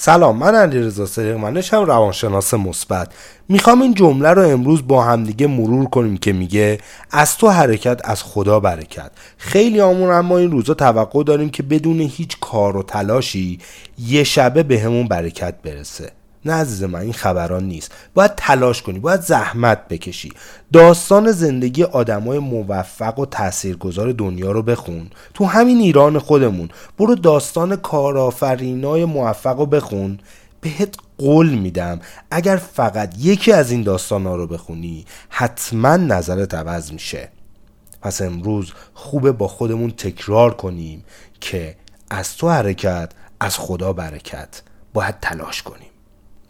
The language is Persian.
سلام من علیرضا صدیق هم روانشناس مثبت. می‌خوام این جمله رو امروز با همدیگه مرور کنیم که میگه از تو حرکت از خدا برکت. خیلی آمون اما این روزا توقع داریم که بدون هیچ کار و تلاشی یه شبه به همون برکت برسه. نه عزیز من این خبران نیست. باید تلاش کنی باید زحمت بکشی. داستان زندگی آدمای موفق و تاثیرگذار دنیا رو بخون. تو همین ایران خودمون. برو داستان کارآفرینای موفق رو بخون. بهت قول میدم اگر فقط یکی از این داستان ها رو بخونی حتما نظرت عوض میشه. پس امروز خوبه با خودمون تکرار کنیم که از تو حرکت از خدا برکت. باید تلاش کنیم.